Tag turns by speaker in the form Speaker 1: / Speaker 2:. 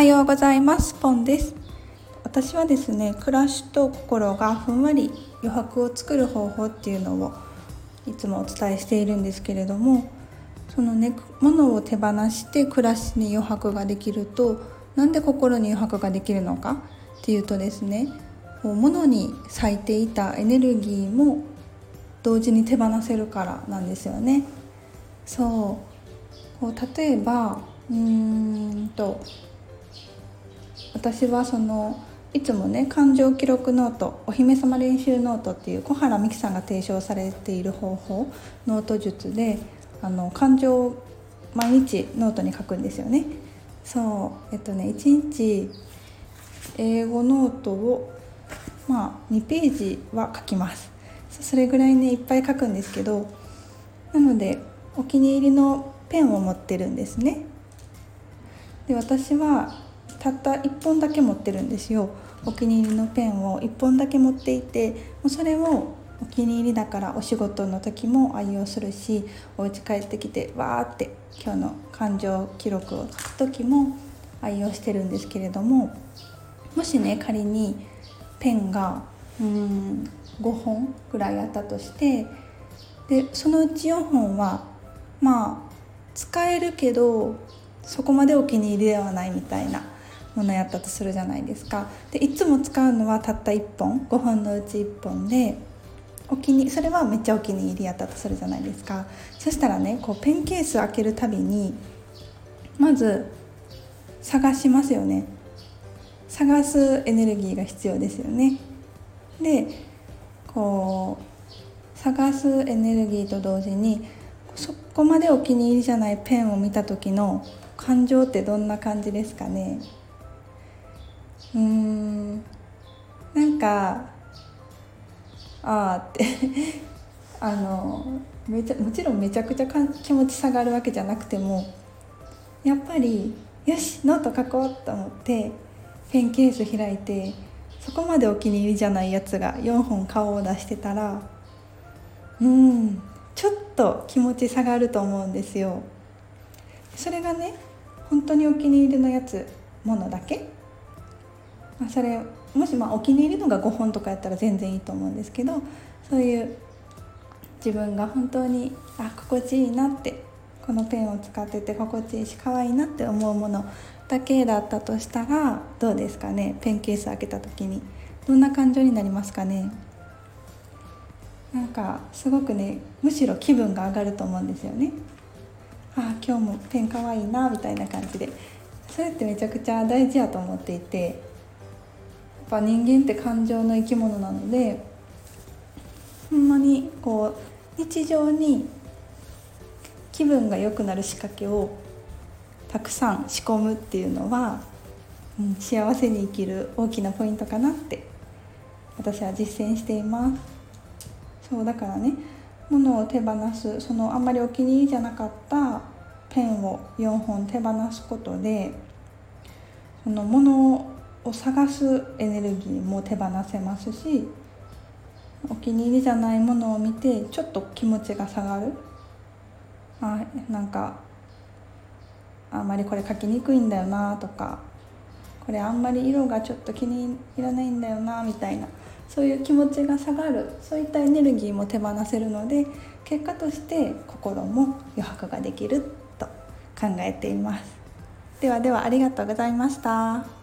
Speaker 1: はようございます。ポンです。私はですね暮らしと心がふんわり余白を作る方法っていうのをいつもお伝えしているんですけれどもそのね物を手放して暮らしに余白ができるとなんで心に余白ができるのかっていうとですね物に咲いていたエネルギーも同時に手放せるからなんですよね。そう。こう例えばうーんと私はそのいつもね感情記録ノートお姫様練習ノートっていう小原美樹さんが提唱されている方法ノート術であの感情を毎日ノートに書くんですよね。そうえっとね1日 A5ノートをまあ2ページは書きますそれぐらいねいっぱい書くんですけどなのでお気に入りのペンを持ってるんですねで私はたった1本だけ持ってるんですよ。お気に入りのペンを1本だけ持っていてもうそれをお気に入りだからお仕事の時も愛用するしお家帰ってきてわーって今日の感情記録を書く時も愛用してるんですけれどももしね仮にペンがうん5本ぐらいあったとしてでそのうち4本はまあ使えるけどそこまでお気に入りではないみたいなものやったとするじゃないですか。でいつも使うのはたった1本。5本のうち1本でお気にそれはめっちゃお気に入りやったとするじゃないですか。そしたらねこうペンケース開けるたびにまず探しますよね。探すエネルギーが必要ですよね。でこう探すエネルギーと同時にそこまでお気に入りじゃないペンを見た時の感情ってどんな感じですかね。うん。なんかああって。あのめちゃもちろんめちゃくちゃ気持ち下がるわけじゃなくてもやっぱりよしノート書こうと思ってペンケース開いてそこまでお気に入りじゃないやつが4本顔を出してたらうんちょっと気持ち下がると思うんですよ。それがね本当にお気に入りのやつものだけ、まあ、それもしまお気に入りのが5本とかやったら全然いいと思うんですけどそういう自分が本当にあ心地いいなってこのペンを使ってて心地いいし可愛いなって思うものだけだったとしたらどうですかね？ペンケース開けた時に。どんな感情になりますかね？なんかすごくねむしろ気分が上がると思うんですよね。あ今日もペン可愛いなみたいな感じで。それってめちゃくちゃ大事やと思っていてぱ人間って感情の生き物なのでほんまにこう日常に気分が良くなる仕掛けをたくさん仕込むっていうのは、うん、幸せに生きる大きなポイントかなって私は実践しています。そうだからね物を手放すそのあんまりお気に入りじゃなかったペンを4本手放すことでその物を探すエネルギーも手放せますしお気に入りじゃないものを見てちょっと気持ちが下がるあなんかあんまりこれ描きにくいんだよなとかこれあんまり色がちょっと気に入らないんだよなみたいなそういう気持ちが下がるそういったエネルギーも手放せるので結果として心も余白ができると考えていますではではありがとうございました。